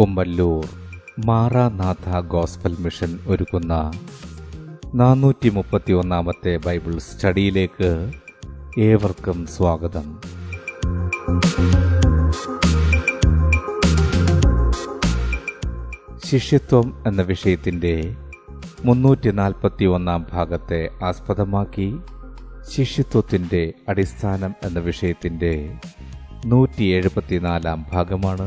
Kummallur Maranatha gospel mission ഒരുക്കുന്ന നാനൂറ്റി മുപ്പത്തി ഒന്നാമത്തെ ബൈബിൾ സ്റ്റഡിയിലേക്ക് ഏവർക്കും സ്വാഗതം. ശിഷ്യത്വം എന്ന വിഷയത്തിന്റെ മുന്നൂറ്റി നാൽപ്പത്തി ഒന്നാം ഭാഗത്തെ ആസ്പദമാക്കി ശിഷ്യത്വത്തിന്റെ അടിസ്ഥാനം എന്ന വിഷയത്തിന്റെ നൂറ്റി എഴുപത്തിനാലാം ഭാഗമാണ്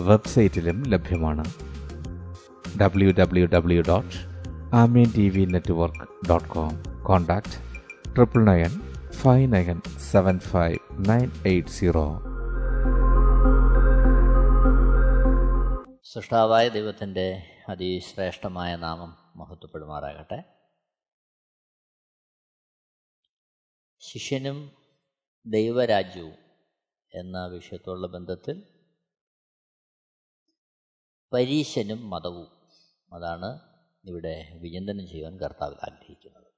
വെബ്സൈറ്റിലും ലഭ്യമാണ്. W W W dot Amen T V network dot com contact triple nine five nine seven five nine eight zero സൃഷ്ടാവായ ദൈവത്തിന്റെ അതിശ്രേഷ്ഠമായ നാമം മഹത്വപ്പെടുമാറാകട്ടെ. ശിഷ്യനും ദൈവരാജ്യവും എന്ന വിഷയത്തോടുള്ള ബന്ധത്തിൽ പരീശനും മതവും. അതാണ് ഇവിടെ വിചിന്തനം ചെയ്യുവാൻ കർത്താവിൽ ആഗ്രഹിക്കുന്നത്.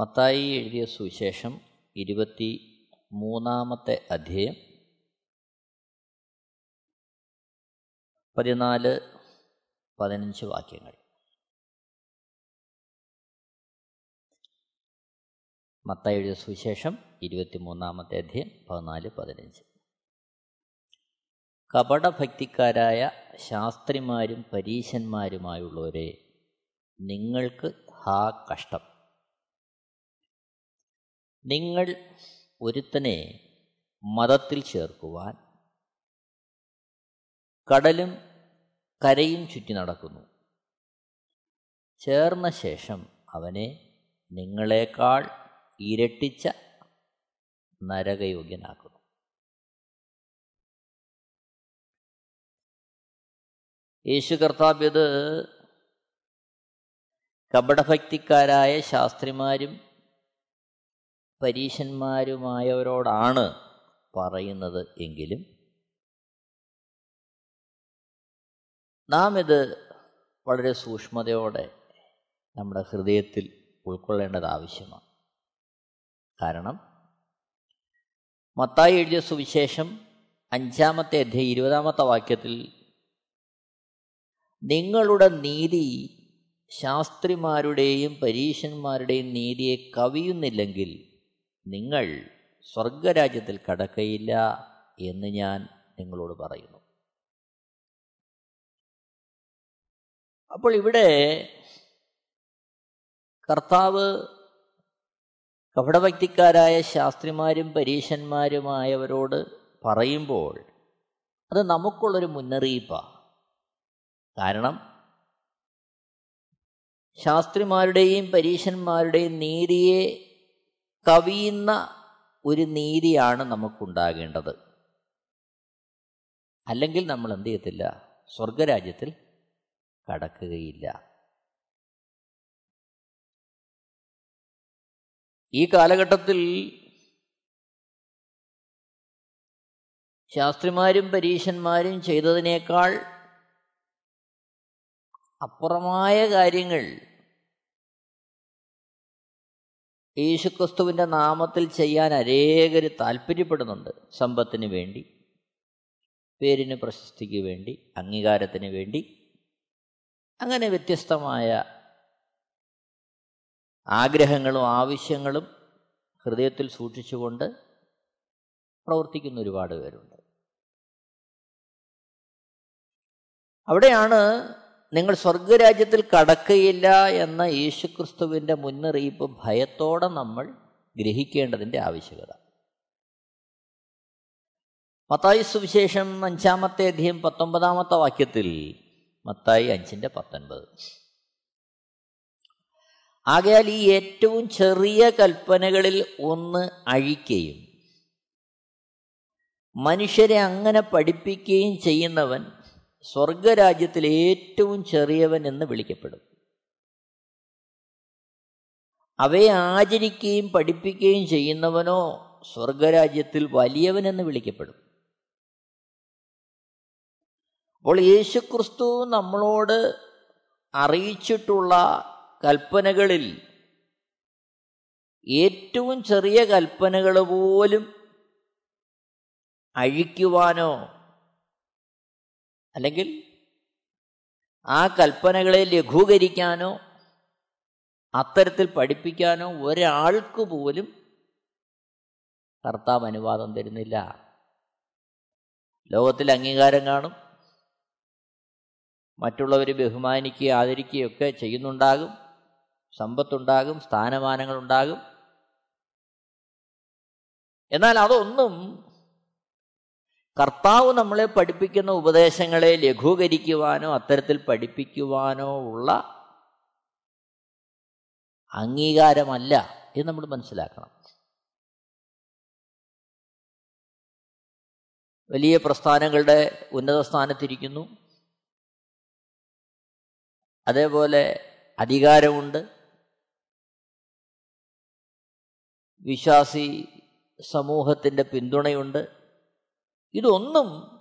മത്തായി എഴുതിയ സുവിശേഷം ഇരുപത്തി മൂന്നാമത്തെ അധ്യയം പതിനാല് പതിനഞ്ച് വാക്യങ്ങൾ. മത്തായി എഴുതിയ സുവിശേഷം ഇരുപത്തി മൂന്നാമത്തെ അധ്യയം പതിനാല് പതിനഞ്ച്. കപടഭക്തിക്കാരായ ശാസ്ത്രിമാരും പരീശന്മാരുമായുള്ളവരെ നിങ്ങൾക്ക് ഹാ കഷ്ടം. നിങ്ങൾ ഒരുത്തനെ മതത്തിൽ ചേർക്കുവാൻ കടലും കരയും ചുറ്റി നടക്കുന്നു. ചേർന്ന ശേഷം അവനെ നിങ്ങളെക്കാൾ ഇരട്ടിച്ച നരകയോഗ്യനാക്കുന്നു. യേശു കർത്താബ്യത് കപടഭക്തിക്കാരായ ശാസ്ത്രിമാരും പരീശന്മാരുമായവരോടാണ് പറയുന്നത് എങ്കിലും നാം ഇത് വളരെ സൂക്ഷ്മതയോടെ നമ്മുടെ ഹൃദയത്തിൽ ഉൾക്കൊള്ളേണ്ടത് ആവശ്യമാണ്. കാരണം മത്തായി എഴുതിയ സുവിശേഷം അഞ്ചാമത്തെ അധ്യായം ഇരുപതാമത്തെ വാക്യത്തിൽ നിങ്ങളുടെ നീതി ശാസ്ത്രിമാരുടെയും പരീശന്മാരുടെയും നീതിയെ കവിയുന്നില്ലെങ്കിൽ നിങ്ങൾ സ്വർഗരാജ്യത്തിൽ കടക്കയില്ല എന്ന് ഞാൻ നിങ്ങളോട് പറയുന്നു. അപ്പോൾ ഇവിടെ കർത്താവ് കപടഭക്തിക്കാരായ ശാസ്ത്രിമാരും പരീശന്മാരുമായവരോട് പറയുമ്പോൾ അത് നമുക്കുള്ളൊരു മുന്നറിയിപ്പാണ്. കാരണം ശാസ്ത്രിമാരുടെയും പരീശന്മാരുടെയും നീതിയെ കവിയുന്ന ഒരു നീതിയാണ് നമുക്കുണ്ടാകേണ്ടത്. അല്ലെങ്കിൽ നമ്മൾ എന്ത് ചെയ്യത്തില്ല? സ്വർഗരാജ്യത്തിൽ കടക്കുകയില്ല. ഈ കാലഘട്ടത്തിൽ ശാസ്ത്രിമാരും പരീശന്മാരും ചെയ്തതിനേക്കാൾ അപ്പുറമായ കാര്യങ്ങൾ. യേശുക്രിസ്തുവിന്റെ നാമത്തിൽ ചെയ്യാൻ അനേകർ താല്പര്യപ്പെടുന്നുണ്ട്. സമ്പത്തിന് വേണ്ടി പേരിന് പ്രശസ്തിക്ക് വേണ്ടി അംഗീകാരത്തിന് വേണ്ടി. അങ്ങനെ വ്യത്യസ്തമായ ആഗ്രഹങ്ങളും ആവശ്യങ്ങളും ഹൃദയത്തിൽ സൂക്ഷിച്ചുകൊണ്ട് പ്രവർത്തിക്കുന്ന ഒരുപാട് പേരുണ്ട്. അവിടെയാണ് നിങ്ങൾ സ്വർഗരാജ്യത്തിൽ കടക്കയില്ല എന്ന യേശുക്രിസ്തുവിന്റെ മുന്നറിയിപ്പ് ഭയത്തോടെ നമ്മൾ ഗ്രഹിക്കേണ്ടതിന്റെ ആവശ്യകത. മത്തായി സുവിശേഷം അഞ്ചാമത്തെ അധ്യയം പത്തൊമ്പതാമത്തെ വാക്യത്തിൽ മത്തായി അഞ്ചിന്റെ പത്തൊൻപത്. ആകയാൽ ഈ ഏറ്റവും ചെറിയ കൽപ്പനകളിൽ ഒന്ന് അഴിക്കുകയും മനുഷ്യരെ അങ്ങനെ പഠിപ്പിക്കുകയും ചെയ്യുന്നവൻ സ്വർഗരാജ്യത്തിൽ ഏറ്റവും ചെറിയവൻ എന്ന് വിളിക്കപ്പെടും. അവയെ ആചരിക്കുകയും പഠിപ്പിക്കുകയും ചെയ്യുന്നവനോ സ്വർഗരാജ്യത്തിൽ വലിയവൻ എന്ന് വിളിക്കപ്പെടും. അപ്പോൾ യേശുക്രിസ്തു നമ്മളോട് അറിയിച്ചിട്ടുള്ള കൽപ്പനകളിൽ ഏറ്റവും ചെറിയ കൽപ്പനകൾ പോലും അഴിക്കുവാനോ അല്ലെങ്കിൽ ആ കൽപ്പനകളെ ലഘൂകരിക്കാനോ അത്തരത്തിൽ പഠിപ്പിക്കാനോ ഒരാൾക്ക് പോലും കർത്താവ് അനുവാദം തരുന്നില്ല. ലോകത്തിൽ അംഗീകാരം കാണും. മറ്റുള്ളവർ ബഹുമാനിക്കുകയും ആദരിക്കുകയൊക്കെ ചെയ്യുന്നുണ്ടാകും. സമ്പത്തുണ്ടാകും സ്ഥാനമാനങ്ങളുണ്ടാകും. എന്നാൽ അതൊന്നും കർത്താവ് നമ്മളെ പഠിപ്പിക്കുന്ന ഉപദേശങ്ങളെ ലഘൂകരിക്കുവാനോ അത്തരത്തിൽ പഠിപ്പിക്കുവാനോ ഉള്ള അംഗീകാരമല്ല എന്ന് നമ്മൾ മനസ്സിലാക്കണം. വലിയ പ്രസ്ഥാനങ്ങളുടെ ഉന്നത സ്ഥാനത്തിരിക്കുന്നു. അതേപോലെ അധികാരമുണ്ട്. വിശ്വാസി സമൂഹത്തിന്റെ പിന്തുണയുണ്ട്. ഇതൊന്നും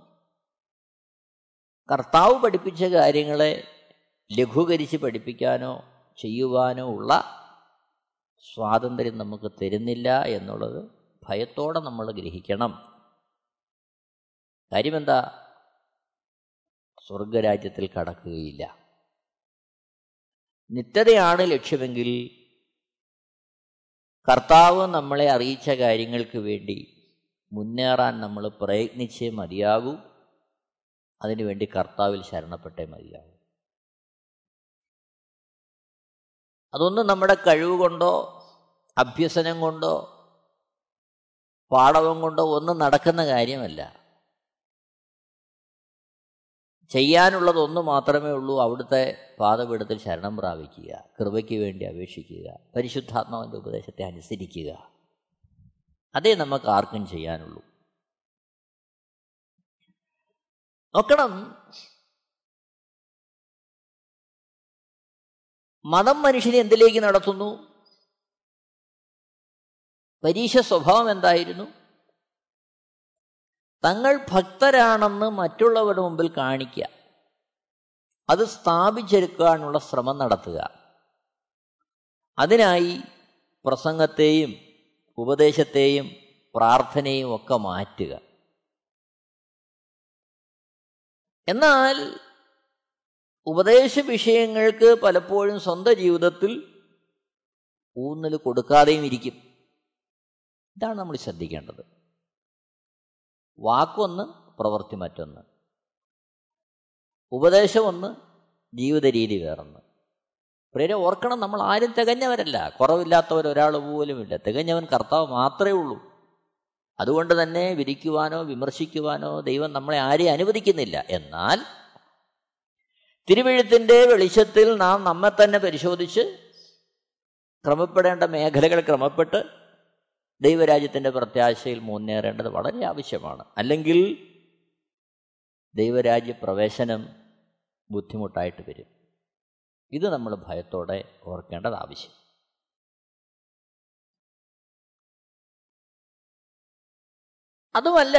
കർത്താവ് പഠിപ്പിച്ച കാര്യങ്ങളെ ലഘൂകരിച്ച് പഠിപ്പിക്കാനോ ചെയ്യുവാനോ ഉള്ള സ്വാതന്ത്ര്യം നമുക്ക് തരുന്നില്ല എന്നുള്ളത് ഭയത്തോടെ നമ്മൾ ഗ്രഹിക്കണം. കാര്യമെന്താ? സ്വർഗരാജ്യത്തിൽ കടക്കുകയില്ല. നിത്യതയാണ് ലക്ഷ്യമെങ്കിൽ കർത്താവ് നമ്മളെ അറിയിച്ച കാര്യങ്ങൾക്ക് വേണ്ടി മുന്നേറാൻ നമ്മൾ പ്രയത്നിച്ചേ മതിയാകൂ. അതിനുവേണ്ടി കർത്താവിൽ ശരണപ്പെട്ടേ മതിയാകൂ. അതൊന്നും നമ്മുടെ കഴിവ് കൊണ്ടോ അഭ്യസനം കൊണ്ടോ പാടവം കൊണ്ടോ ഒന്നും നടക്കുന്ന കാര്യമല്ല. ചെയ്യാനുള്ളതൊന്നു മാത്രമേ ഉള്ളൂ അവിടുത്തെ പാതപീഠത്തിൽ ശരണം പ്രാപിക്കുക കൃപയ്ക്ക് വേണ്ടി അപേക്ഷിക്കുക പരിശുദ്ധാത്മാവിന്റെ ഉപദേശത്തെ അനുസരിക്കുക. അതേ നമുക്ക് ആർക്കും ചെയ്യാനുള്ളൂ. നോക്കണം. മതം മനുഷ്യനെ എന്തിലേക്ക് നടത്തുന്നു? പരീക്ഷ സ്വഭാവം എന്തായിരുന്നു? തങ്ങൾ ഭക്തരാണെന്ന് മറ്റുള്ളവരുടെ മുമ്പിൽ കാണിക്കുക. അത് സ്ഥാപിച്ചെടുക്കാനുള്ള ശ്രമം നടത്തുക. അതിനായി പ്രസംഗത്തെയും ഉപദേശത്തെയും പ്രാർത്ഥനയും ഒക്കെ മാറ്റുക. എന്നാൽ ഉപദേശ വിഷയങ്ങൾക്ക് പലപ്പോഴും സ്വന്തം ജീവിതത്തിൽ ഊന്നൽ കൊടുക്കാതെയും ഇരിക്കും. ഇതാണ് നമ്മൾ ശ്രദ്ധിക്കേണ്ടത്. വാക്കൊന്ന് പ്രവൃത്തി മറ്റൊന്ന്. ഉപദേശമൊന്ന് ജീവിത രീതി വേറൊന്ന്. പ്രിയരെ ഓർക്കണം നമ്മൾ ആരും തികഞ്ഞവരല്ല. കുറവില്ലാത്തവർ ഒരാൾ പോലുമില്ല. തികഞ്ഞവൻ കർത്താവ് മാത്രമേ ഉള്ളൂ. അതുകൊണ്ട് തന്നെ വിരിക്കുവാനോ വിമർശിക്കുവാനോ ദൈവം നമ്മളെ ആരെയും അനുവദിക്കുന്നില്ല. എന്നാൽ തിരുവഴുത്തിന്റെ വെളിച്ചത്തിൽ നാം നമ്മെ തന്നെ പരിശോധിച്ച് ക്രമപ്പെടേണ്ട മേഖലകൾ ക്രമപ്പെട്ട് ദൈവരാജ്യത്തിന്റെ പ്രത്യാശയിൽ മുന്നേറേണ്ടത് വളരെ ആവശ്യമാണ്. അല്ലെങ്കിൽ ദൈവരാജ്യ പ്രവേശനം ബുദ്ധിമുട്ടായിട്ട് വരും. ഇത് നമ്മൾ ഭയത്തോടെ ഓർക്കേണ്ടത് ആവശ്യം. അതുമല്ല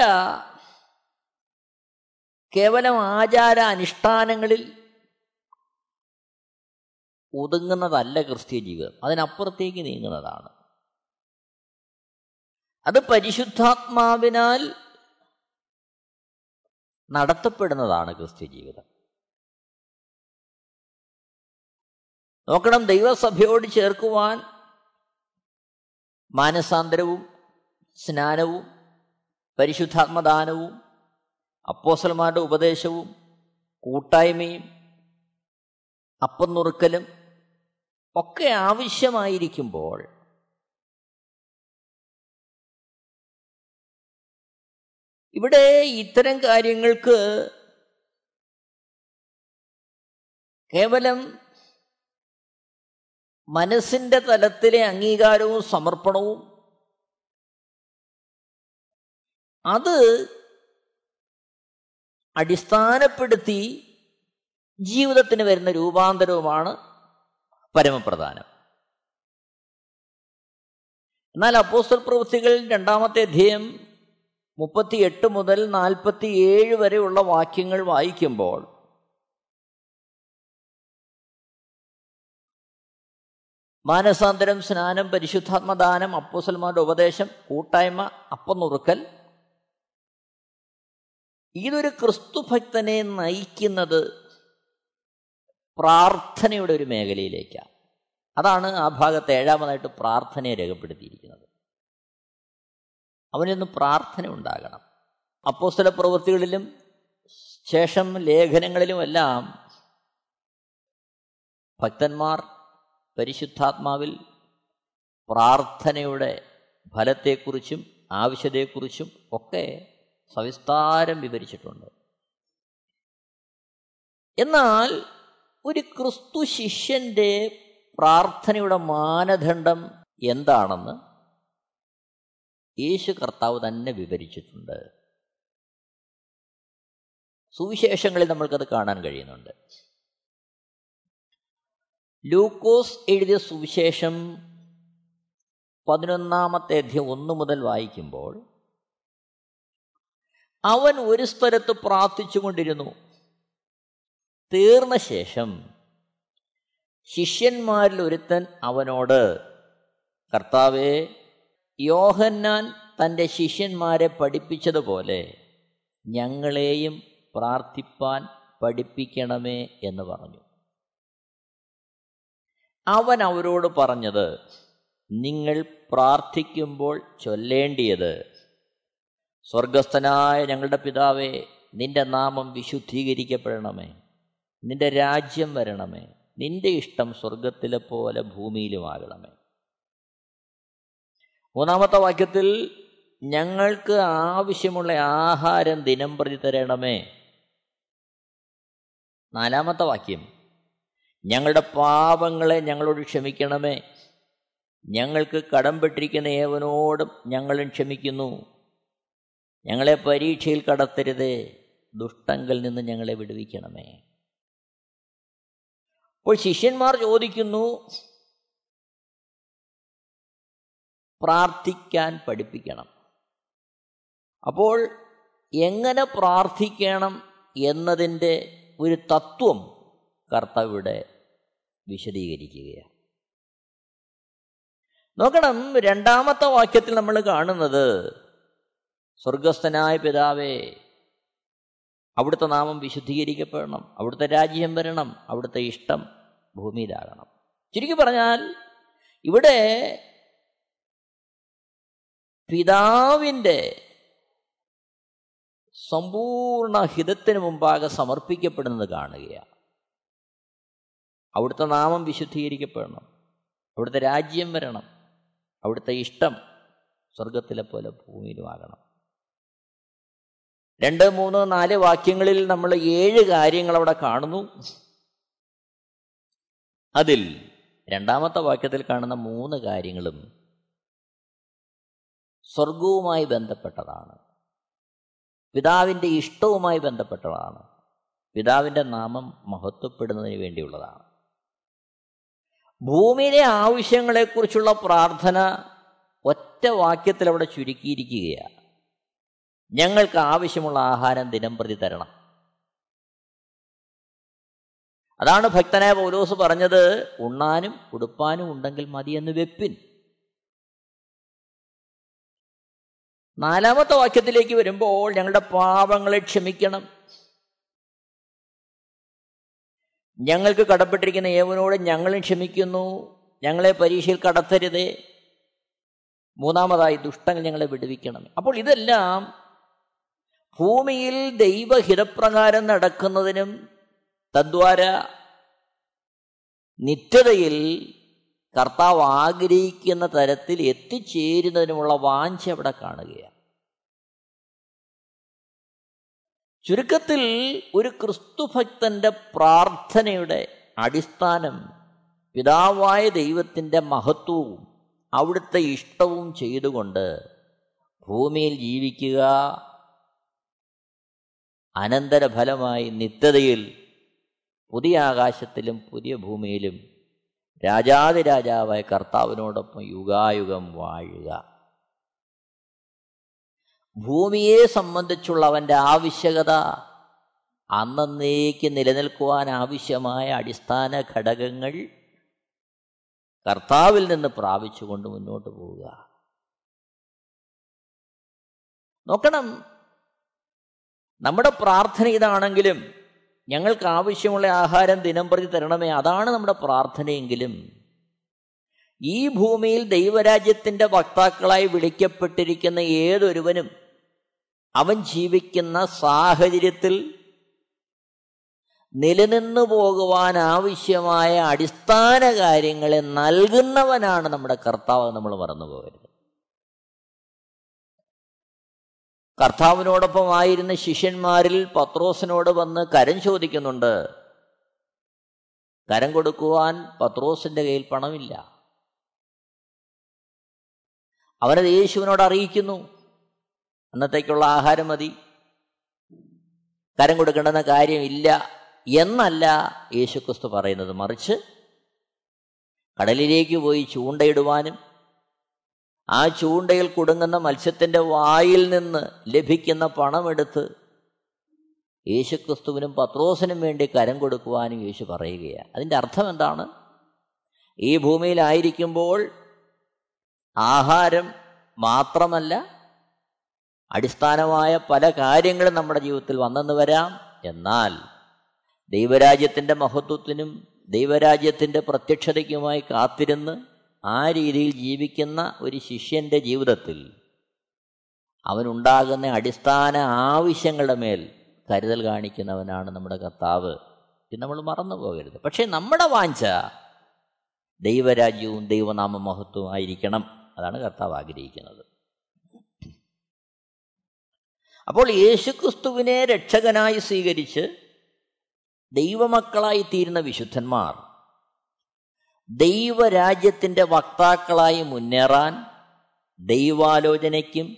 കേവലം ആചാര അനുഷ്ഠാനങ്ങളിൽ ഒതുങ്ങുന്നതല്ല ക്രിസ്ത്യ ജീവിതം. അതിനപ്പുറത്തേക്ക് നീങ്ങുന്നതാണ്. അത് പരിശുദ്ധാത്മാവിനാൽ നടത്തപ്പെടുന്നതാണ് ക്രിസ്ത്യ ജീവിതം. നോക്കണം ദൈവസഭയോട് ചേർക്കുവാൻ മാനസാന്തരവും സ്നാനവും പരിശുദ്ധാത്മദാനവും അപ്പോസൽമാരുടെ ഉപദേശവും കൂട്ടായ്മയും അപ്പം നുറുക്കലും ഒക്കെ ആവശ്യമായിരിക്കുമ്പോൾ ഇവിടെ ഇത്തരം കാര്യങ്ങൾക്ക് കേവലം മനസ്സിന്റെ തലത്തിലെ അംഗീകാരവും സമർപ്പണവും. അത് അടിസ്ഥാനപ്പെടുത്തി ജീവിതത്തിന് വരുന്ന രൂപാന്തരവുമാണ് പരമപ്രധാനം. എന്നാൽ അപ്പോസ്റ്റൽ പ്രവൃത്തികൾ രണ്ടാമത്തെ അധ്യയം മുപ്പത്തിയെട്ട് മുതൽ നാൽപ്പത്തിയേഴ് വരെയുള്ള വാക്യങ്ങൾ വായിക്കുമ്പോൾ മാനസാന്തരം സ്നാനം പരിശുദ്ധാത്മദാനം അപ്പോസൽമാരുടെ ഉപദേശം കൂട്ടായ്മ അപ്പം അപ്പനുറുക്കൽ. ഇതൊരു ക്രിസ്തുഭക്തനെ നയിക്കുന്നത് പ്രാർത്ഥനയുടെ ഒരു മേഖലയിലേക്കാണ് അതാണ് ആ ഭാഗത്ത് ഏഴാമതായിട്ട് പ്രാർത്ഥനയെ രേഖപ്പെടുത്തിയിരിക്കുന്നത്. അവനൊന്ന് പ്രാർത്ഥന ഉണ്ടാകണം. അപ്പോസ്തല പ്രവൃത്തികളിലും ശേഷം ലേഖനങ്ങളിലുമെല്ലാം ഭക്തന്മാർ പരിശുദ്ധാത്മാവിൽ പ്രാർത്ഥനയുടെ ഫലത്തെക്കുറിച്ചും ആവശ്യതയെക്കുറിച്ചും ഒക്കെ സവിസ്താരം വിവരിച്ചിട്ടുണ്ട്. എന്നാൽ ഒരു ക്രിസ്തു ശിഷ്യന്റെ പ്രാർത്ഥനയുടെ മാനദണ്ഡം എന്താണെന്ന് യേശു കർത്താവ് തന്നെ വിവരിച്ചിട്ടുണ്ട്. സുവിശേഷങ്ങളിൽ നമ്മൾക്കത് കാണാൻ കഴിയുന്നുണ്ട്. ലൂക്കോസ് എഴുതിയ സുവിശേഷം പതിനൊന്നാമത്തെ അധ്യം ഒന്നു മുതൽ വായിക്കുമ്പോൾ അവൻ ഒരു സ്ഥലത്ത് പ്രാർത്ഥിച്ചുകൊണ്ടിരുന്നു തീർന്ന ശേഷം ശിഷ്യന്മാരിൽ ഒരുത്തൻ അവനോട് കർത്താവെ യോഹന്നാൻ തന്റെ ശിഷ്യന്മാരെ പഠിപ്പിച്ചതുപോലെ ഞങ്ങളെയും പ്രാർത്ഥിപ്പാൻ പഠിപ്പിക്കണമേ എന്ന് പറഞ്ഞു. അവൻ അവരോട് പറഞ്ഞത് നിങ്ങൾ പ്രാർത്ഥിക്കുമ്പോൾ ചൊല്ലേണ്ടിയത് സ്വർഗസ്ഥനായ ഞങ്ങളുടെ പിതാവേ നിന്റെ നാമം വിശുദ്ധീകരിക്കപ്പെടണമേ നിന്റെ രാജ്യം വരണമേ നിന്റെ ഇഷ്ടം സ്വർഗത്തിലെ പോലെ ഭൂമിയിലുമാകണമേ മൂന്നാമത്തെ വാക്യത്തിൽ ഞങ്ങൾക്ക് ആവശ്യമുള്ള ആഹാരം ദിനം പ്രതി തരണമേ. നാലാമത്തെ വാക്യം ഞങ്ങളുടെ പാപങ്ങളെ ഞങ്ങളോട് ക്ഷമിക്കണമേ. ഞങ്ങൾക്ക് കടംപെട്ടിരിക്കുന്ന ഏവനോടും ഞങ്ങളും ക്ഷമിക്കുന്നു. ഞങ്ങളെ പരീക്ഷയിൽ കടത്തരുത്. ദുഷ്ടങ്കിൽ നിന്ന് ഞങ്ങളെ വിടുവിക്കണമേ. അപ്പോൾ ശിഷ്യന്മാർ ചോദിക്കുന്നു പ്രാർത്ഥിക്കാൻ പഠിപ്പിക്കണം. അപ്പോൾ എങ്ങനെ പ്രാർത്ഥിക്കണം എന്നതിന്റെ ഒരു തത്വം കർത്താവിടെ വിശദീകരിക്കുകയാണ്. നോക്കണം രണ്ടാമത്തെ വാക്യത്തിൽ നമ്മൾ കാണുന്നത് സ്വർഗസ്ഥനായ പിതാവേ അവിടുത്തെ നാമം വിശുദ്ധീകരിക്കപ്പെടണം അവിടുത്തെ രാജ്യം വരണം അവിടുത്തെ ഇഷ്ടം ഭൂമിയിലാകണം. ചുരുക്കി പറഞ്ഞാൽ ഇവിടെ പിതാവിന്റെ സമ്പൂർണ ഹിതത്തിന് മുമ്പാകെ സമർപ്പിക്കപ്പെടുന്നത് കാണുകയാണ്. അവിടുത്തെ നാമം വിശുദ്ധീകരിക്കപ്പെടണം. അവിടുത്തെ രാജ്യം വരണം. അവിടുത്തെ ഇഷ്ടം സ്വർഗത്തിലെ പോലെ ഭൂമിയിലുമാകണം. രണ്ട് മൂന്ന് നാല് വാക്യങ്ങളിൽ നമ്മൾ ഏഴ് കാര്യങ്ങൾ അവിടെ കാണുന്നു. അതിൽ രണ്ടാമത്തെ വാക്യത്തിൽ കാണുന്ന മൂന്ന് കാര്യങ്ങളും സ്വർഗവുമായി ബന്ധപ്പെട്ടതാണ്. പിതാവിന്റെ ഇഷ്ടവുമായി ബന്ധപ്പെട്ടതാണ്. പിതാവിന്റെ നാമം മഹത്വപ്പെടുന്നതിന് വേണ്ടിയുള്ളതാണ്. ഭൂമിയിലെ ആവശ്യങ്ങളെക്കുറിച്ചുള്ള പ്രാർത്ഥന ഒറ്റ വാക്യത്തിൽ അവിടെ ചുരുക്കിയിരിക്കുകയാണ്. ഞങ്ങൾക്ക് ആവശ്യമുള്ള ആഹാരം ദിനം പ്രതി തരണം. അതാണ് ഭക്തനായ പൗലോസ് പറഞ്ഞത് ഉണ്ണാനും ഉടുപ്പാനും ഉണ്ടെങ്കിൽ മതിയെന്ന് വെപ്പിൻ. നാലാമത്തെ വാക്യത്തിലേക്ക് വരുമ്പോൾ ഞങ്ങളുടെ പാപങ്ങളെ ക്ഷമിക്കണം. ഞങ്ങൾക്ക് കടപ്പെട്ടിരിക്കുന്ന ഏവനോട് ഞങ്ങളും ക്ഷമിക്കുന്നു. ഞങ്ങളെ പരീക്ഷയിൽ കടത്തരുത്. മൂന്നാമതായി ദുഷ്ടങ്ങൾ ഞങ്ങളെ വിടുവിക്കണം. അപ്പോൾ ഇതെല്ലാം ഭൂമിയിൽ ദൈവഹിതപ്രകാരം നടക്കുന്നതിനും തദ്വാര നിത്യതയിൽ കർത്താവ് ആഗ്രഹിക്കുന്ന തരത്തിൽ എത്തിച്ചേരുന്നതിനുമുള്ള വാഞ്ച അവിടെ കാണുകയാണ്. ചുരുക്കത്തിൽ ഒരു ക്രിസ്തുഭക്തന്റെ പ്രാർത്ഥനയുടെ അടിസ്ഥാനം പിതാവായ ദൈവത്തിന്റെ മഹത്വവും അവിടുത്തെ ഇഷ്ടവും ചെയ്തുകൊണ്ട് ഭൂമിയിൽ ജീവിക്കുക അനന്തരഫലമായി നിത്യതയിൽ പുതിയ ആകാശത്തിലും പുതിയ ഭൂമിയിലും രാജാതിരാജാവായ കർത്താവിനോടൊപ്പം യുഗായുഗം വാഴുക. ഭൂമിയെ സംബന്ധിച്ചുള്ള അവന്റെ ആവശ്യകത അന്നേക്ക് നിലനിൽക്കുവാൻ ആവശ്യമായ അടിസ്ഥാന ഘടകങ്ങൾ കർത്താവിൽ നിന്ന് പ്രാപിച്ചുകൊണ്ട് മുന്നോട്ട് പോവുക. നോക്കണം. നമ്മുടെ പ്രാർത്ഥന ഇതാണെങ്കിലും ഞങ്ങൾക്ക് ആവശ്യമുള്ള ആഹാരം ദിനം പ്രതി തരണമേ. അതാണ് നമ്മുടെ പ്രാർത്ഥനയെങ്കിലും. ഈ ഭൂമിയിൽ ദൈവരാജ്യത്തിന്റെ വക്താക്കളായി വിളിക്കപ്പെട്ടിരിക്കുന്ന ഏതൊരുവനും അവൻ ജീവിക്കുന്ന സാഹചര്യത്തിൽ നിലനിന്നു പോകുവാൻ ആവശ്യമായ അടിസ്ഥാന കാര്യങ്ങളെ നൽകുന്നവനാണ് നമ്മുടെ കർത്താവ് നമ്മൾ മറന്നു പോകരുത്. കർത്താവിനോടൊപ്പം ആയിരുന്ന ശിഷ്യന്മാരിൽ പത്രോസിനോട് വന്ന് കരം ചോദിക്കുന്നുണ്ട്. കരം കൊടുക്കുവാൻ പത്രോസിന്റെ കയ്യിൽ പണമില്ല. അവനത് യേശുവിനോട് അറിയിക്കുന്നു. അന്നത്തേക്കുള്ള ആഹാരം മതി. കരം കൊടുക്കേണ്ടെന്ന കാര്യമില്ല എന്നല്ല യേശുക്രിസ്തു പറയുന്നത്. മറിച്ച് കടലിലേക്ക് പോയി ചൂണ്ടയിടുവാനും ആ ചൂണ്ടയിൽ കുടുങ്ങുന്ന മത്സ്യത്തിന്റെ വായിൽ നിന്ന് ലഭിക്കുന്ന പണമെടുത്ത് യേശുക്രിസ്തുവിനും പത്രോസിനും വേണ്ടി കരം കൊടുക്കുവാനും യേശു പറയുകയാണ്. അതിന്റെ അർത്ഥം എന്താണ്? ഈ ഭൂമിയിലായിരിക്കുമ്പോൾ ആഹാരം മാത്രമല്ല അടിസ്ഥാനമായ പല കാര്യങ്ങളും നമ്മുടെ ജീവിതത്തിൽ വന്നെന്ന് വരാം. എന്നാൽ ദൈവരാജ്യത്തിന്റെ മഹത്വത്തിനും ദൈവരാജ്യത്തിന്റെ പ്രത്യക്ഷതയ്ക്കുമായി കാത്തിരുന്ന് ആ രീതിയിൽ ജീവിക്കുന്ന ഒരു ശിഷ്യന്റെ ജീവിതത്തിൽ അവനുണ്ടാകുന്ന അടിസ്ഥാന ആവശ്യങ്ങളുടെ മേൽ കരുതൽ കാണിക്കുന്നവനാണ് നമ്മുടെ കർത്താവ് ഇത് നമ്മൾ മറന്നു പോകരുത്. പക്ഷേ നമ്മുടെ വാഞ്ച ദൈവരാജ്യവും ദൈവനാമ മഹത്വവും ആയിരിക്കണം. അതാണ് കർത്താവ് ആഗ്രഹിക്കുന്നത്. അപ്പോൾ യേശുക്രിസ്തുവിനെ രക്ഷകനായി സ്വീകരിച്ച് ദൈവമക്കളായി തീരുന്ന വിശുദ്ധന്മാർ ദൈവരാജ്യത്തിന്റെ വക്താക്കളായി മുന്നേറാൻ ദൈവാലോചനയ്ക്കും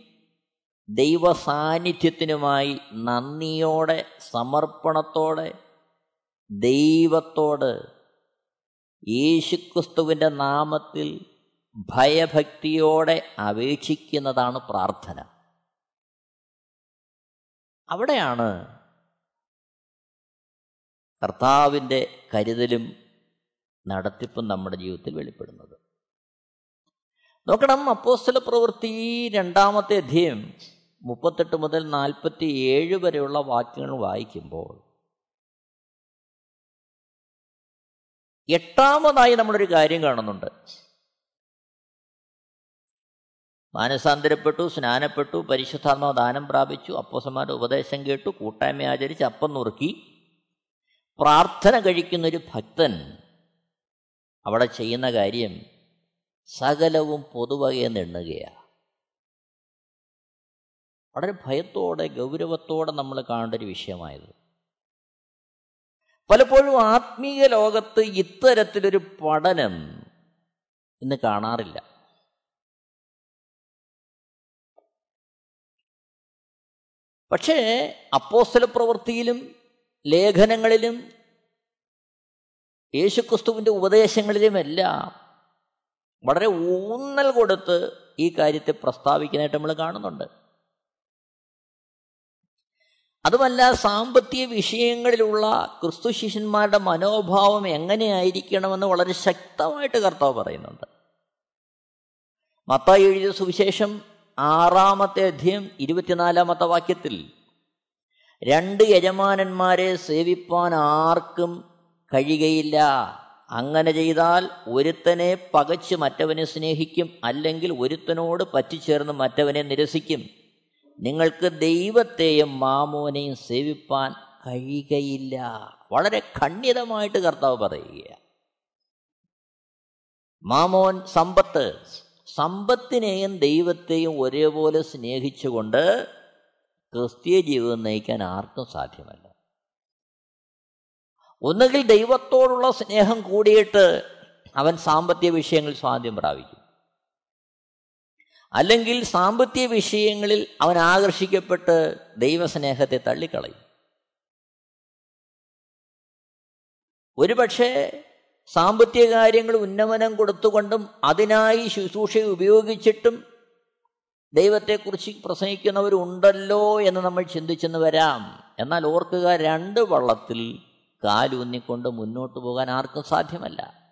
ദൈവ സാന്നിധ്യത്തിനുമായി നന്ദിയോടെ സമർപ്പണത്തോടെ ദൈവത്തോട് യേശുക്രിസ്തുവിന്റെ നാമത്തിൽ ഭയഭക്തിയോടെ അപേക്ഷിക്കുന്നതാണ് പ്രാർത്ഥന. അവിടെയാണ് കർത്താവിന്റെ കരുതലും നടത്തിപ്പും നമ്മുടെ ജീവിതത്തിൽ വെളിപ്പെടുന്നത്. നോക്കണം അപ്പോസ്തല പ്രവൃത്തി രണ്ടാമത്തെ അധ്യയം മുപ്പത്തെട്ട് മുതൽ നാൽപ്പത്തി ഏഴ് വരെയുള്ള വാക്യങ്ങൾ വായിക്കുമ്പോൾ എട്ടാമതായി നമ്മളൊരു കാര്യം കാണുന്നുണ്ട്. മാനസാന്തരപ്പെട്ടു സ്നാനപ്പെട്ടു പരിശുദ്ധാത്മാവ് ദാനം പ്രാപിച്ചു അപ്പോസന്മാരുടെ ഉപദേശം കേട്ടു കൂട്ടായ്മ ആചരിച്ച് അപ്പം നുറുക്കി. പ്രാർത്ഥന കഴിക്കുന്നൊരു ഭക്തൻ അവിടെ ചെയ്യുന്ന കാര്യം സകലവും പൊതുവകയെന്നെണ്ണുകയാണ് വളരെ ഭയത്തോടെ ഗൗരവത്തോടെ നമ്മൾ കാണേണ്ട ഒരു വിഷയമായത്. പലപ്പോഴും ആത്മീയ ലോകത്ത് ഇത്തരത്തിലൊരു പഠനം ഇന്ന് കാണാറില്ല. പക്ഷേ അപ്പോസ്തല പ്രവൃത്തിയിലും ലേഖനങ്ങളിലും യേശുക്രിസ്തുവിന്റെ ഉപദേശങ്ങളിലുമെല്ലാം വളരെ ഊന്നൽ കൊടുത്ത് ഈ കാര്യത്തെ പ്രസ്താവിക്കാനായിട്ട് നമ്മൾ കാണുന്നുണ്ട്. അതുമല്ല സാമ്പത്തിക വിഷയങ്ങളിലുള്ള ക്രിസ്തു ശിഷ്യന്മാരുടെ മനോഭാവം എങ്ങനെയായിരിക്കണമെന്ന് വളരെ ശക്തമായിട്ട് കർത്താവ് പറയുന്നുണ്ട്. മത്തായി എഴുതിയ സുവിശേഷം ആറാമത്തെ അധ്യയം ഇരുപത്തിനാലാമത്തെ വാക്യത്തിൽ രണ്ട് യജമാനന്മാരെ സേവിപ്പാൻ ആർക്കും കഴിയുകയില്ല. അങ്ങനെ ചെയ്താൽ ഒരുത്തനെ പകച്ച് മറ്റവനെ സ്നേഹിക്കും അല്ലെങ്കിൽ ഒരുത്തനോട് പറ്റിച്ചേർന്ന് മറ്റവനെ നിരസിക്കും. നിങ്ങൾക്ക് ദൈവത്തെയും മാമോനെയും സേവിപ്പാൻ കഴിയുകയില്ല. വളരെ ഖണ്ഡിതമായിട്ട് കർത്താവ് പറയുക മാമോൻ സമ്പത്ത് സമ്പത്തിനെയും ദൈവത്തെയും ഒരേപോലെ സ്നേഹിച്ചുകൊണ്ട് ക്രിസ്തീയ ജീവിതം നയിക്കാൻ ആർക്കും സാധ്യമല്ല. ഒന്നുകിൽ ദൈവത്തോടുള്ള സ്നേഹം കൂടിയിട്ട് അവൻ സാമ്പത്തിക വിഷയങ്ങൾ സ്വാധ്യം പ്രാപിക്കും. അല്ലെങ്കിൽ സാമ്പത്തിക വിഷയങ്ങളിൽ അവൻ ആകർഷിക്കപ്പെട്ട് ദൈവസ്നേഹത്തെ തള്ളിക്കളയും. ഒരുപക്ഷെ സാമ്പത്തിക കാര്യങ്ങൾ ഉന്നമനം കൊടുത്തുകൊണ്ടും അതിനായി ശുശ്രൂഷ ഉപയോഗിച്ചിട്ടും ദൈവത്തെക്കുറിച്ച് പ്രസംഗിക്കുന്നവരുണ്ടല്ലോ എന്ന് നമ്മൾ ചിന്തിച്ചെന്ന് വരാം. എന്നാൽ ഓർക്കുക രണ്ട് വള്ളത്തിൽ കാലൂന്നിക്കൊണ്ട് മുന്നോട്ട് പോകാൻ ആർക്കും സാധ്യമല്ല.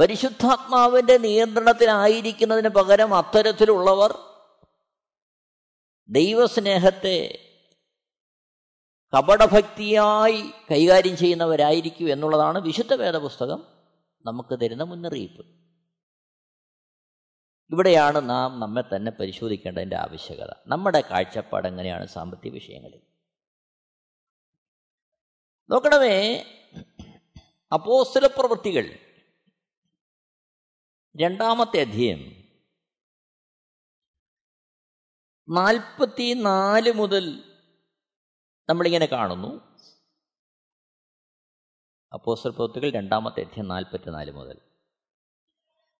പരിശുദ്ധാത്മാവിന്റെ നിയന്ത്രണത്തിലായിരിക്കുന്നതിന് പകരം അത്തരത്തിലുള്ളവർ ദൈവസ്നേഹത്തെ കപടഭക്തിയായി കൈകാര്യം ചെയ്യുന്നവരായിരിക്കും എന്നുള്ളതാണ് വിശുദ്ധ വേദപുസ്തകം നമുക്ക് തരുന്ന മുന്നറിയിപ്പ്. ഇവിടെയാണ് നാം നമ്മെ തന്നെ പരിശോധിക്കേണ്ടതിന്റെ ആവശ്യകത. നമ്മുടെ കാഴ്ചപ്പാട് എങ്ങനെയാണ് സാമ്പത്തിക വിഷയങ്ങളിൽ? നോക്കണമേ അപ്പോസ്തല പ്രവൃത്തികൾ രണ്ടാമത്തെ അധ്യയം നാൽപ്പത്തി നാല് മുതൽ നമ്മളിങ്ങനെ കാണുന്നു. അപ്പോസ്റ്റർ പ്രവൃത്തികൾ രണ്ടാമത്തെ അധ്യയം നാൽപ്പത്തിനാല് മുതൽ.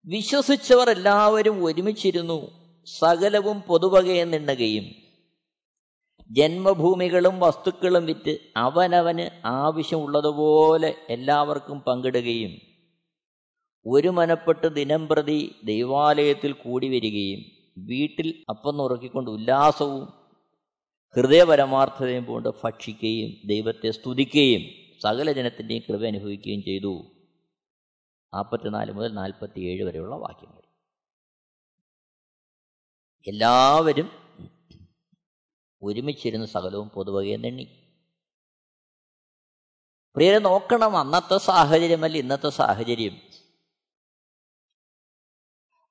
വിശ്വസിച്ചവർ എല്ലാവരും ഒരുമിച്ചിരുന്നു സകലവും പൊതുവകയെന്നിണ്ണുകയും ജന്മഭൂമികളും വസ്തുക്കളും വിറ്റ് അവനവന് ആവശ്യമുള്ളതുപോലെ എല്ലാവർക്കും പങ്കിടുകയും ഒരു മനപ്പെട്ട് ദിനം പ്രതി ദൈവാലയത്തിൽ കൂടി വരികയും വീട്ടിൽ അപ്പം നുറുക്കിക്കൊണ്ട് ഉല്ലാസവും ഹൃദയപരമാർത്ഥതയും കൊണ്ട് ഭക്ഷിക്കുകയും ദൈവത്തെ സ്തുതിക്കുകയും സകല ജനത്തിന്റെയും കൃപ അനുഭവിക്കുകയും ചെയ്തു. നാൽപ്പത്തിനാല് മുതൽ നാൽപ്പത്തിയേഴ് വരെയുള്ള വാക്യങ്ങൾ. എല്ലാവരും ഒരുമിച്ചിരുന്ന് സകലവും പൊതുവകയെ നെണ്ണി പ്രിയരെ നോക്കണം അന്നത്തെ സാഹചര്യമല്ല ഇന്നത്തെ സാഹചര്യം.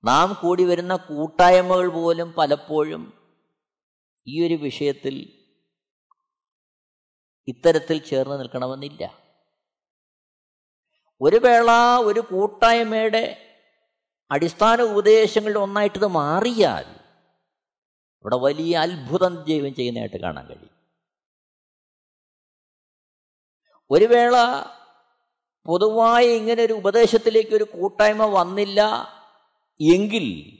നാം കൂടി വരുന്ന കൂട്ടായ്മകൾ പോലും പലപ്പോഴും ഈ ഒരു വിഷയത്തിൽ ഇത്തരത്തിൽ ചേർന്ന് നിൽക്കണമെന്നില്ല. ഒരു വേള ഒരു കൂട്ടായ്മയുടെ അടിസ്ഥാന ഉപദേശങ്ങളിൽ ഒന്നായിട്ടത് മാറിയാൽ ഇവിടെ വലിയ അത്ഭുതം ദൈവം ചെയ്യുന്നതായിട്ട് കാണാൻ കഴിയും. ഒരു വേള പൊതുവായി ഇങ്ങനെ ഒരു ഉപദേശത്തിലേക്ക് ഒരു കൂട്ടായ്മ വന്നില്ല എങ്കിൽ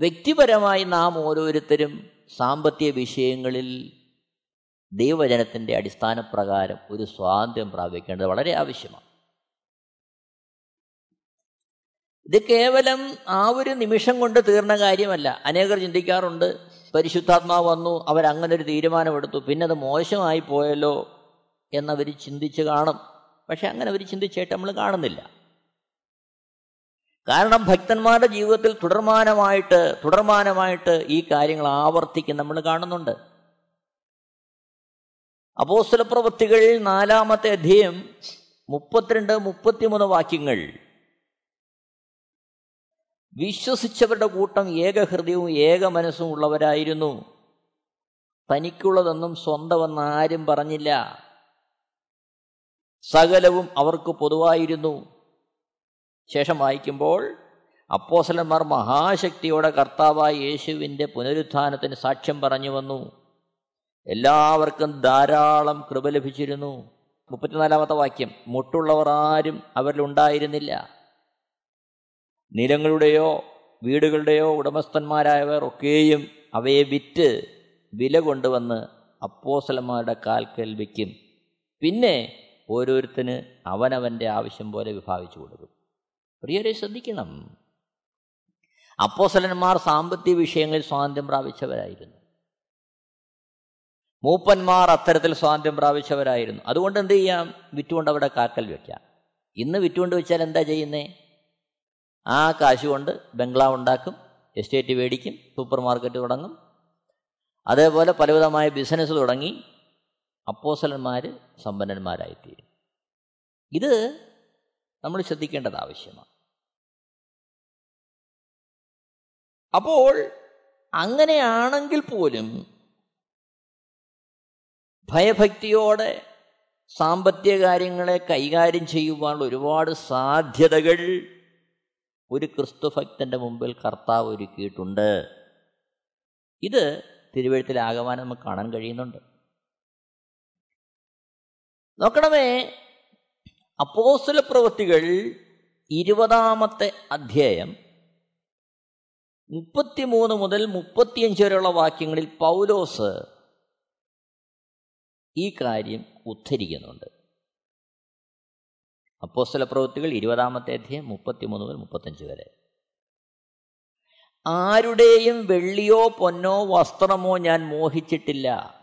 വ്യക്തിപരമായി നാം ഓരോരുത്തരും സാമ്പത്തിക വിഷയങ്ങളിൽ ദൈവജനത്തിന്റെ അടിസ്ഥാന പ്രകാരം ഒരു സ്വാതന്ത്ര്യം പ്രാപിക്കേണ്ടത് വളരെ ആവശ്യമാണ്. ഇത് കേവലം ആ ഒരു നിമിഷം കൊണ്ട് തീർന്ന കാര്യമല്ല. അനേകർ ചിന്തിക്കാറുണ്ട് പരിശുദ്ധാത്മാവ് വന്നു അവരങ്ങനെ ഒരു തീരുമാനമെടുത്തു പിന്നെ അത് മോശമായി പോയല്ലോ എന്നവർ ചിന്തിച്ച് കാണും. പക്ഷെ അങ്ങനെ അവർ ചിന്തിച്ചായിട്ട് നമ്മൾ കാണുന്നില്ല. കാരണം ഭക്തന്മാരുടെ ജീവിതത്തിൽ തുടർമാനമായിട്ട് തുടർമാനമായിട്ട് ഈ കാര്യങ്ങൾ ആവർത്തിക്കും നമ്മൾ കാണുന്നുണ്ട്. അപ്പോസ്തല പ്രവൃത്തികൾ നാലാമത്തെ അധ്യയം മുപ്പത്തിരണ്ട് മുപ്പത്തിമൂന്ന് വാക്യങ്ങൾ. വിശ്വസിച്ചവരുടെ കൂട്ടം ഏകഹൃദയവും ഏക മനസ്സും ഉള്ളവരായിരുന്നു. തനിക്കുള്ളതെന്നും സ്വന്തമെന്ന് ആരും പറഞ്ഞില്ല. സകലവും അവർക്ക് പൊതുവായിരുന്നു. ശേഷം വായിക്കുമ്പോൾ അപ്പോസലന്മാർ മഹാശക്തിയോടെ കർത്താവായ യേശുവിന്റെ പുനരുത്ഥാനത്തിന് സാക്ഷ്യം പറഞ്ഞു വന്നു. എല്ലാവർക്കും ധാരാളം കൃപ ലഭിച്ചിരുന്നു. മുപ്പത്തിനാലാമത്തെ വാക്യം മുട്ടുള്ളവർ ആരും അവരിലുണ്ടായിരുന്നില്ല നിലങ്ങളുടെയോ വീടുകളുടെയോ ഉടമസ്ഥന്മാരായവർ ഒക്കെയും അവയെ വിറ്റ് വില കൊണ്ടുവന്ന് അപ്പോസലന്മാരുടെ കാൽക്കൽ വയ്ക്കും പിന്നെ ഓരോരുത്തന് അവനവന്റെ ആവശ്യം പോലെ വിഭാവിച്ചു കൊടുക്കും. പ്രിയരെ ശ്രദ്ധിക്കണം. അപ്പോസലന്മാർ സാമ്പത്തിക വിഷയങ്ങളിൽ സ്വാതന്ത്ര്യം പ്രാപിച്ചവരായിരുന്നു. മൂപ്പന്മാർ അത്തരത്തിൽ സ്വാതന്ത്ര്യം പ്രാപിച്ചവരായിരുന്നു. അതുകൊണ്ട് എന്ത് ചെയ്യാം? വിറ്റുകൊണ്ട് അവിടെ കാക്കൽ വെക്കാം. ഇന്ന് വിറ്റുകൊണ്ട് വെച്ചാൽ എന്താ ചെയ്യുന്നേ? ആ കാശ് കൊണ്ട് ബംഗ്ലാവ് ഉണ്ടാക്കും എസ്റ്റേറ്റ് മേടിക്കും സൂപ്പർ മാർക്കറ്റ് തുടങ്ങും. അതേപോലെ പലവിധമായ ബിസിനസ് തുടങ്ങി അപ്പോസലന്മാർ സമ്പന്നന്മാരായിത്തീരും. ഇത് നമ്മൾ ശ്രദ്ധിക്കേണ്ടത് ആവശ്യമാണ്. അപ്പോൾ അങ്ങനെയാണെങ്കിൽ പോലും ഭയഭക്തിയോടെ സാമ്പത്തിക കാര്യങ്ങളെ കൈകാര്യം ചെയ്യുവാനുള്ള ഒരുപാട് സാധ്യതകൾ ഒരു ക്രിസ്തുഭക്തന്റെ മുമ്പിൽ കർത്താവ് ഒരുക്കിയിട്ടുണ്ട്. ഇത് തിരുവഴുത്തിലാകമാനം നമുക്ക് കാണാൻ കഴിയുന്നുണ്ട്. നോക്കണമേ അപ്പോസ്തല പ്രവൃത്തികൾ ഇരുപതാമത്തെ അധ്യായം മുപ്പത്തിമൂന്ന് മുതൽ മുപ്പത്തിയഞ്ച് വരെയുള്ള വാക്യങ്ങളിൽ പൗലോസ് ഈ കാര്യം ഉദ്ധരിക്കുന്നുണ്ട്. അപ്പോസ്തല പ്രവൃത്തികൾ ഇരുപതാമത്തെ അധ്യയം മുപ്പത്തിമൂന്ന് മുതൽ മുപ്പത്തഞ്ച് വരെ. ആരുടെയും വെള്ളിയോ പൊന്നോ വസ്ത്രമോ ഞാൻ മോഹിച്ചിട്ടില്ല.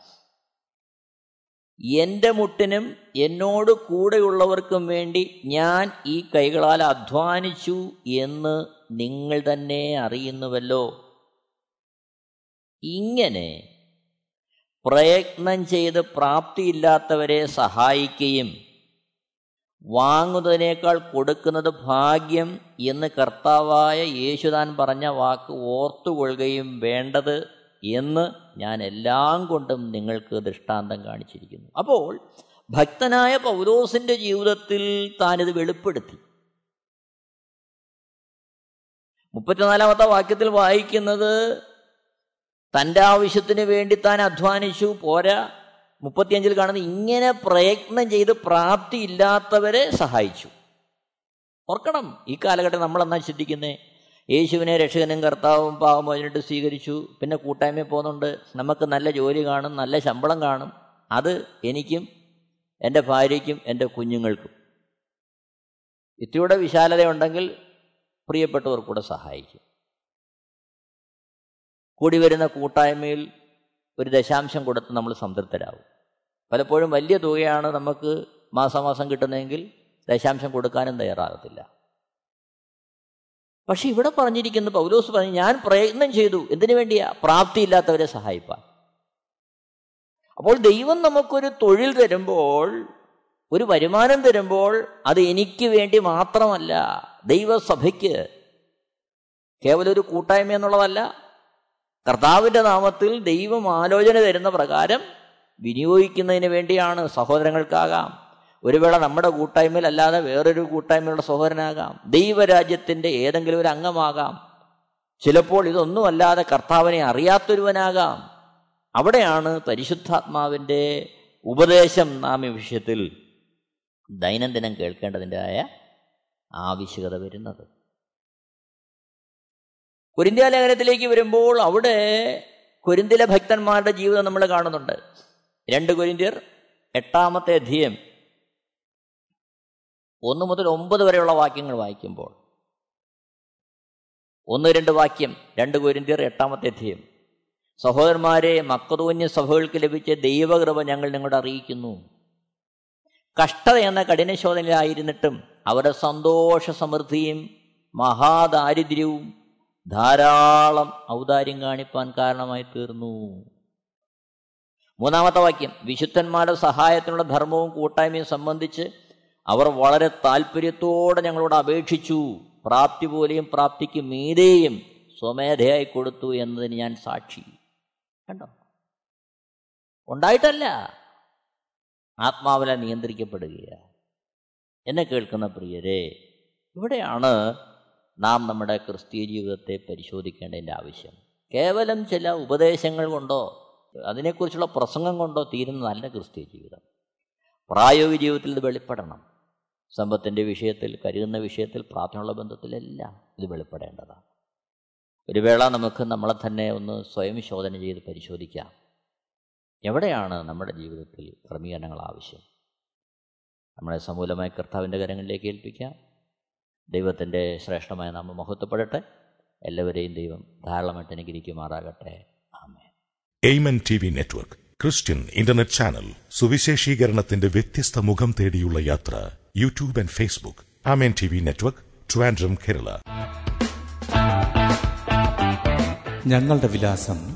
എന്റെ മുട്ടിനും എന്നോട് കൂടെയുള്ളവർക്കും വേണ്ടി ഞാൻ ഈ കൈകളാൽ അധ്വാനിച്ചു എന്ന് നിങ്ങൾ തന്നെ അറിയുന്നുവല്ലോ. ഇങ്ങനെ പ്രയത്നം ചെയ്ത് പ്രാപ്തിയില്ലാത്തവരെ സഹായിക്കുകയും വാങ്ങുന്നതിനേക്കാൾ കൊടുക്കുന്നത് ഭാഗ്യം എന്ന് കർത്താവായ യേശുദാൻ പറഞ്ഞ വാക്ക് ഓർത്തുകൊള്ളുകയും വേണ്ടത് എന്ന് ഞാൻ എല്ലാം കൊണ്ടും നിങ്ങൾക്ക് ദൃഷ്ടാന്തം കാണിച്ചിരിക്കുന്നു. അപ്പോൾ ഭക്തനായ പൗലോസിന്റെ ജീവിതത്തിൽ താനിത് വെളിപ്പെടുത്തി. മുപ്പത്തിനാലാമത്തെ വാക്യത്തിൽ വായിക്കുന്നത് തന്റെ ആവശ്യത്തിന് വേണ്ടി താൻ അധ്വാനിച്ചു പോരാ. മുപ്പത്തിയഞ്ചിൽ കാണുന്നത് ഇങ്ങനെ പ്രയത്നം ചെയ്ത് പ്രാപ്തി ഇല്ലാത്തവരെ സഹായിച്ചു. ഓർക്കണം ഈ കാലഘട്ടം നമ്മളെന്നാ ചിന്തിക്കുന്നേ? യേശുവിനെ രക്ഷകനും കർത്താവും പാവമോചനിട്ട് സ്വീകരിച്ചു. പിന്നെ കൂട്ടായ്മയിൽ പോകുന്നുണ്ട്. നമുക്ക് നല്ല ജോലി കാണും നല്ല ശമ്പളം കാണും. അത് എനിക്കും എന്റെ ഭാര്യയ്ക്കും എന്റെ കുഞ്ഞുങ്ങൾക്കും. ഇത്തിയുടെ വിശാലതയുണ്ടെങ്കിൽ പ്രിയപ്പെട്ടവർ കൂടെ സഹായിക്കും. കൂടി വരുന്ന കൂട്ടായ്മയിൽ ഒരു ദശാംശം കൊടുത്ത് നമ്മൾ സംതൃപ്തരാകും പലപ്പോഴും വലിയ തുകയാണ് നമുക്ക് മാസമാസം കിട്ടുന്നതെങ്കിൽ ദശാംശം കൊടുക്കാനും തയ്യാറാകത്തില്ല. പക്ഷെ ഇവിടെ പറഞ്ഞിരിക്കുന്ന പൗലോസ് പറഞ്ഞു ഞാൻ പ്രയത്നം ചെയ്തു. എന്തിനു വേണ്ടിയാ? പ്രാപ്തിയില്ലാത്തവരെ സഹായിപ്പാൻ. അപ്പോൾ ദൈവം നമുക്കൊരു തൊഴിൽ തരുമ്പോൾ ഒരു വരുമാനം തരുമ്പോൾ അത് എനിക്ക് വേണ്ടി മാത്രമല്ല ദൈവസഭയ്ക്ക്. കേവലം ഒരു കൂട്ടായ്മ എന്നുള്ളതല്ല കർത്താവിന്റെ നാമത്തിൽ ദൈവം ആലോചന തരുന്ന പ്രകാരം വിനിയോഗിക്കുന്നതിന് വേണ്ടിയാണ് സഹോദരങ്ങൾക്കാകാം. ഒരു വേള നമ്മുടെ കൂട്ടായ്മയിൽ അല്ലാതെ വേറൊരു കൂട്ടായ്മയുള്ള സഹോദരനാകാം. ദൈവരാജ്യത്തിന്റെ ഏതെങ്കിലും ഒരു അംഗമാകാം. ചിലപ്പോൾ ഇതൊന്നുമല്ലാതെ കർത്താവിനെ അറിയാത്തൊരുവനാകാം. അവിടെയാണ് പരിശുദ്ധാത്മാവിന്റെ ഉപദേശം നാം ഈ വിഷയത്തിൽ ദൈനംദിനം കേൾക്കേണ്ടതിന്റെതായ ആവശ്യകത വരുന്നത്. കുരിന്ത്യ ലേഖനത്തിലേക്ക് വരുമ്പോൾ അവിടെ കുരിന്തിലെ ഭക്തന്മാരുടെ ജീവിതം നമ്മൾ കാണുന്നുണ്ട്. രണ്ട് കുരിന്തിയർ എട്ടാമത്തെ അധ്യയം ഒന്ന് മുതൽ ഒമ്പത് വരെയുള്ള വാക്യങ്ങൾ വായിക്കുമ്പോൾ ഒന്ന് രണ്ട് വാക്യം രണ്ട് കുരിന്തിയർ എട്ടാമത്തെ അധ്യയം. സഹോദരന്മാരെ മക്കതൂന്യ സഭകൾക്ക് ലഭിച്ച ദൈവകൃപ ഞങ്ങൾ നിങ്ങളോട് അറിയിക്കുന്നു. കഷ്ടത എന്ന കഠിനശോധനയിലായിരുന്നിട്ടും അവരുടെ സന്തോഷ സമൃദ്ധിയും മഹാദാരിദ്ര്യവും ധാരാളം ഔദാര്യം കാണിപ്പാൻ കാരണമായി തീർന്നു. മൂന്നാമത്തെ വാക്യം. വിശുദ്ധന്മാരുടെ സഹായത്തിനുള്ള ധർമ്മവും കൂട്ടായ്മയും സംബന്ധിച്ച് അവർ വളരെ താല്പര്യത്തോടെ ഞങ്ങളോട് അപേക്ഷിച്ചു. പ്രാപ്തി പോലെയും പ്രാപ്തിക്ക് മീതെയും സ്വമേധയായി കൊടുത്തു എന്നതിന് ഞാൻ സാക്ഷി. കണ്ടോ? ഉണ്ടായിട്ടല്ല. ആത്മാവിനെ നിയന്ത്രിക്കപ്പെടുകയാണ് എന്നെ കേൾക്കുന്ന പ്രിയരെ ഇവിടെയാണ് നാം നമ്മുടെ ക്രിസ്തീയ ജീവിതത്തെ പരിശോധിക്കേണ്ടതിന്റെ ആവശ്യം. കേവലം ചില ഉപദേശങ്ങൾ കൊണ്ടോ അതിനെക്കുറിച്ചുള്ള പ്രസംഗം കൊണ്ടോ തീരുന്ന നല്ല ക്രിസ്തീയ ജീവിതം. പ്രായോഗിക ജീവിതത്തിൽ ഇത് വെളിപ്പെടണം. സമ്പത്തിന്റെ വിഷയത്തിൽ കരുതുന്ന വിഷയത്തിൽ പ്രാർത്ഥനയുള്ള ബന്ധത്തിലെല്ലാം ഇത് വെളിപ്പെടേണ്ടതാണ്. ഒരു വേള നമുക്ക് നമ്മളെ തന്നെ ഒന്ന് സ്വയം ശോധന ചെയ്ത് പരിശോധിക്കാം. എവിടെയാണ് നമ്മുടെ ജീവിതത്തിൽ ക്രമീകരണങ്ങൾ ആവശ്യം? നമ്മളെ സമൂലമായി കർത്താവിന്റെ കരങ്ങളിലേക്ക് ഏൽപ്പിക്കാം. ദൈവത്തിന്റെ ശ്രേഷ്ഠമായ നാമം മഹത്വപ്പെടട്ടെ. എല്ലാവരെയും ദൈവം ധാരാളമായിട്ട് അനുഗ്രഹിക്കുമാറാകട്ടെ. ആമേ Amen T V network Christian internet channel സുവിശേഷീകരണത്തിന്റെ വ്യത്യസ്ത മുഖം തേടിയുള്ള യാത്ര YouTube and Facebook Amen T V network Trivandrum Kerala. ഞങ്ങളുടെ വിലാസം